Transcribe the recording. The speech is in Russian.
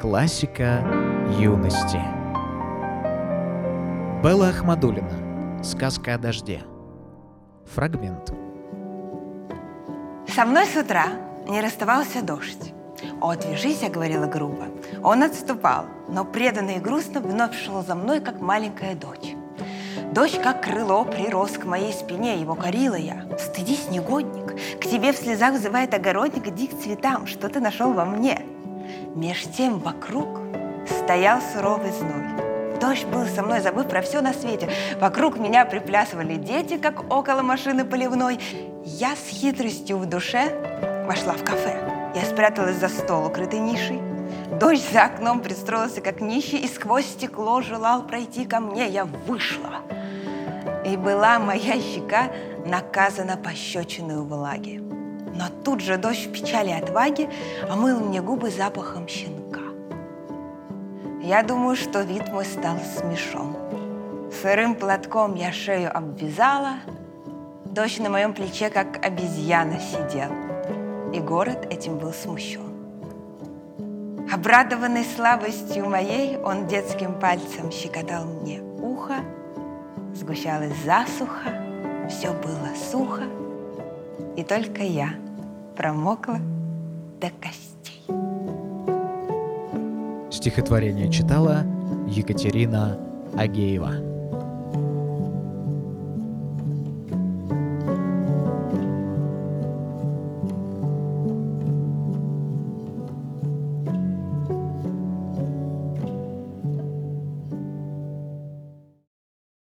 Классика юности. Белла Ахмадулина. Сказка о дожде. Фрагмент. Со мной с утра не расставался дождь. «О, отвяжись», — я говорила грубо. Он отступал, но преданно и грустно вновь шел за мной, как маленькая дочь. Дождь, как крыло, прирос к моей спине, его корила я. «Стыдись, негодник, к тебе в слезах взывает огородник, иди к цветам, что ты нашел во мне?» Меж тем вокруг стоял суровый зной. Дождь был со мной, забыв про все на свете. Вокруг меня приплясывали дети, как около машины поливной. Я с хитростью в душе вошла в кафе. Я спряталась за стол, укрытый нишей. Дождь за окном пристроился, как нищий, и сквозь стекло желал пройти ко мне. Я вышла. И была моя щека наказана пощечиной влаги. Но тут же дождь печали и отваги омыл мне губы запахом щенка. Я думаю, что вид мой стал смешон. Сырым платком я шею обвязала, Дождь на моем плече, как обезьяна, сидел. И город этим был смущен. Обрадованный слабостью моей, он детским пальцем щекотал мне ухо, сгущалась засуха, все было сухо, только я промокла до костей. Стихотворение читала Екатерина Агеева.